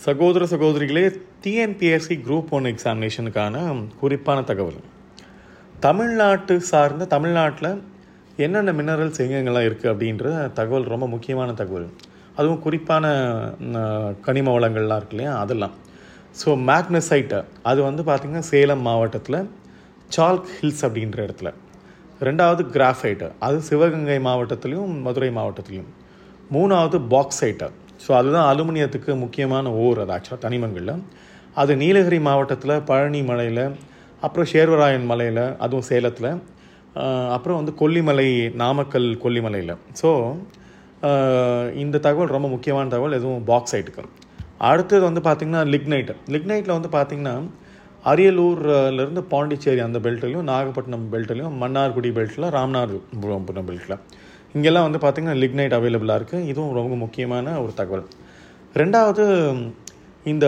சகோதர சகோதரிகளே TNPSC group one எக்ஸாமினேஷனுக்கான குறிப்பான தகவல். தமிழ்நாட்டு சார்ந்த தமிழ்நாட்டில் என்னென்ன மினரல்ஸ் எங்கெங்கெல்லாம் இருக்குது அப்படின்ற தகவல் ரொம்ப முக்கியமான தகவல். அதுவும் குறிப்பான கனிம வளங்கள்லாம் இருக்கு இல்லையா? அதெல்லாம். ஸோ மேக்னசைட்டு அது வந்து பார்த்திங்கன்னா சேலம் மாவட்டத்தில் சால்க் ஹில்ஸ் அப்படின்ற இடத்துல. ரெண்டாவது கிராஃபைட்டு அது சிவகங்கை மாவட்டத்துலேயும் மதுரை மாவட்டத்திலையும். மூணாவது பாக்ஸைட்டு ஸோ அதுதான் அலுமினியத்துக்கு முக்கியமான ஓர் அது ஆக்சுவலாக தனிமங்களில். அது நீலகிரி மாவட்டத்தில் பழனி மலையில் அப்புறம் சேர்வராயன் மலையில் அதுவும் சேலத்தில். அப்புறம் வந்து கொல்லிமலை நாமக்கல் கொல்லிமலையில். ஸோ இந்த தகவல் ரொம்ப முக்கியமான தகவல் எதுவும் பாக்ஸைட்டுக்கு அடுத்தது வந்து பார்த்திங்கன்னா லிக்னைட் லிக்னைட்டில் வந்து பார்த்திங்கன்னா அரியலூர்லேருந்து பாண்டிச்சேரி அந்த பெல்ட்லையும் நாகப்பட்டினம் பெல்ட்லையும் மன்னார்குடி பெல்ட்டில் ராமநாதபுரம் பெல்ட்டில் இங்கெல்லாம் வந்து பார்த்திங்கன்னா லிக்னைட் அவைலபிளாக இருக்குது இதுவும் ரொம்ப முக்கியமான ஒரு தகவல். ரெண்டாவது இந்த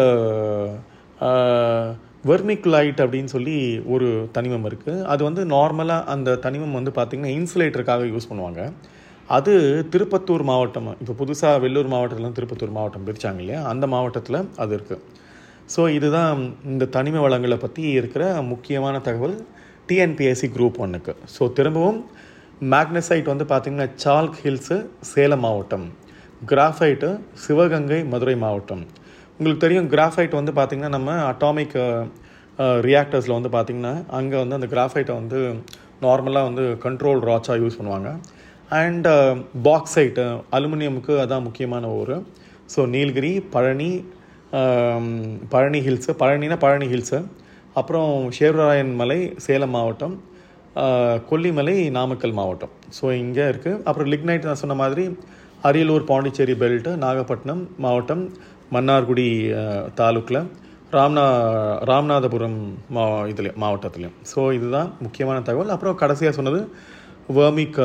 வெர்மிகுலைட் அப்படின்னு சொல்லி ஒரு தனிமம் இருக்குது அது வந்து நார்மலாக அந்த தனிமம் வந்து பார்த்திங்கன்னா இன்சுலேட்டருக்காக யூஸ் பண்ணுவாங்க. அது திருப்பத்தூர் மாவட்டம் இப்போ புதுசாக வெள்ளூர் மாவட்டத்தில் திருப்பத்தூர் மாவட்டம் பிரித்தாங்க இல்லையா? அந்த மாவட்டத்தில் அது இருக்குது ஸோ இதுதான் இந்த தனிம வளங்களை பற்றி இருக்கிற முக்கியமான தகவல். டிஎன்பிஎஸ்சி குரூப் ஒன்றுக்கு ஸோ திரும்பவும் மேக்னசைட் வந்து பார்த்திங்கன்னா சால்க் ஹில்ஸு சேலம் மாவட்டம். கிராஃபைட்டு சிவகங்கை மதுரை மாவட்டம். உங்களுக்கு தெரியும் கிராஃபைட் வந்து பார்த்திங்கன்னா நம்ம அட்டாமிக் ரியாக்டர்ஸில் வந்து பார்த்திங்கன்னா அங்கே வந்து அந்த கிராஃபைட்டை வந்து நார்மலாக வந்து கண்ட்ரோல் ராச்சாக யூஸ் பண்ணுவாங்க. அண்ட் பாக்ஸைட்டு அலுமினியமுக்கு அதான் முக்கியமான ஊர் ஸோ நீலகிரி பழனி பழனி ஹில்ஸு பழனினா பழனி ஹில்ஸு அப்புறம் ஷேர்வராயன் மலை சேலம் மாவட்டம். கொல்லிமலை நாமக்கல் மாவட்டம். ஸோ இங்கே இருக்குது அப்புறம் லிக்னைட் நான் சொன்ன மாதிரி அரியலூர் பாண்டிச்சேரி பெல்ட்டு நாகப்பட்டினம் மாவட்டம் மன்னார்குடி தாலுக்கில் ராம்நா ராமநாதபுரம் மா இதுலேயும் மாவட்டத்துலேயும். ஸோ இதுதான் முக்கியமான தகவல். அப்புறம் கடைசியாக சொன்னது வேர்மிக்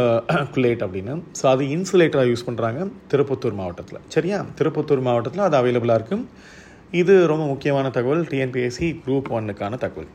குலேட் அப்படின்னு. ஸோ அது இன்சுலேட்டராக யூஸ் பண்ணுறாங்க திருப்பத்தூர் மாவட்டத்தில். சரியா? திருப்பத்தூர் மாவட்டத்தில் அது அவைலபிளாக இருக்குது இது ரொம்ப முக்கியமான தகவல். டிஎன்பிஎஸ்சி குரூப் ஒன்னுக்கான தகவல்.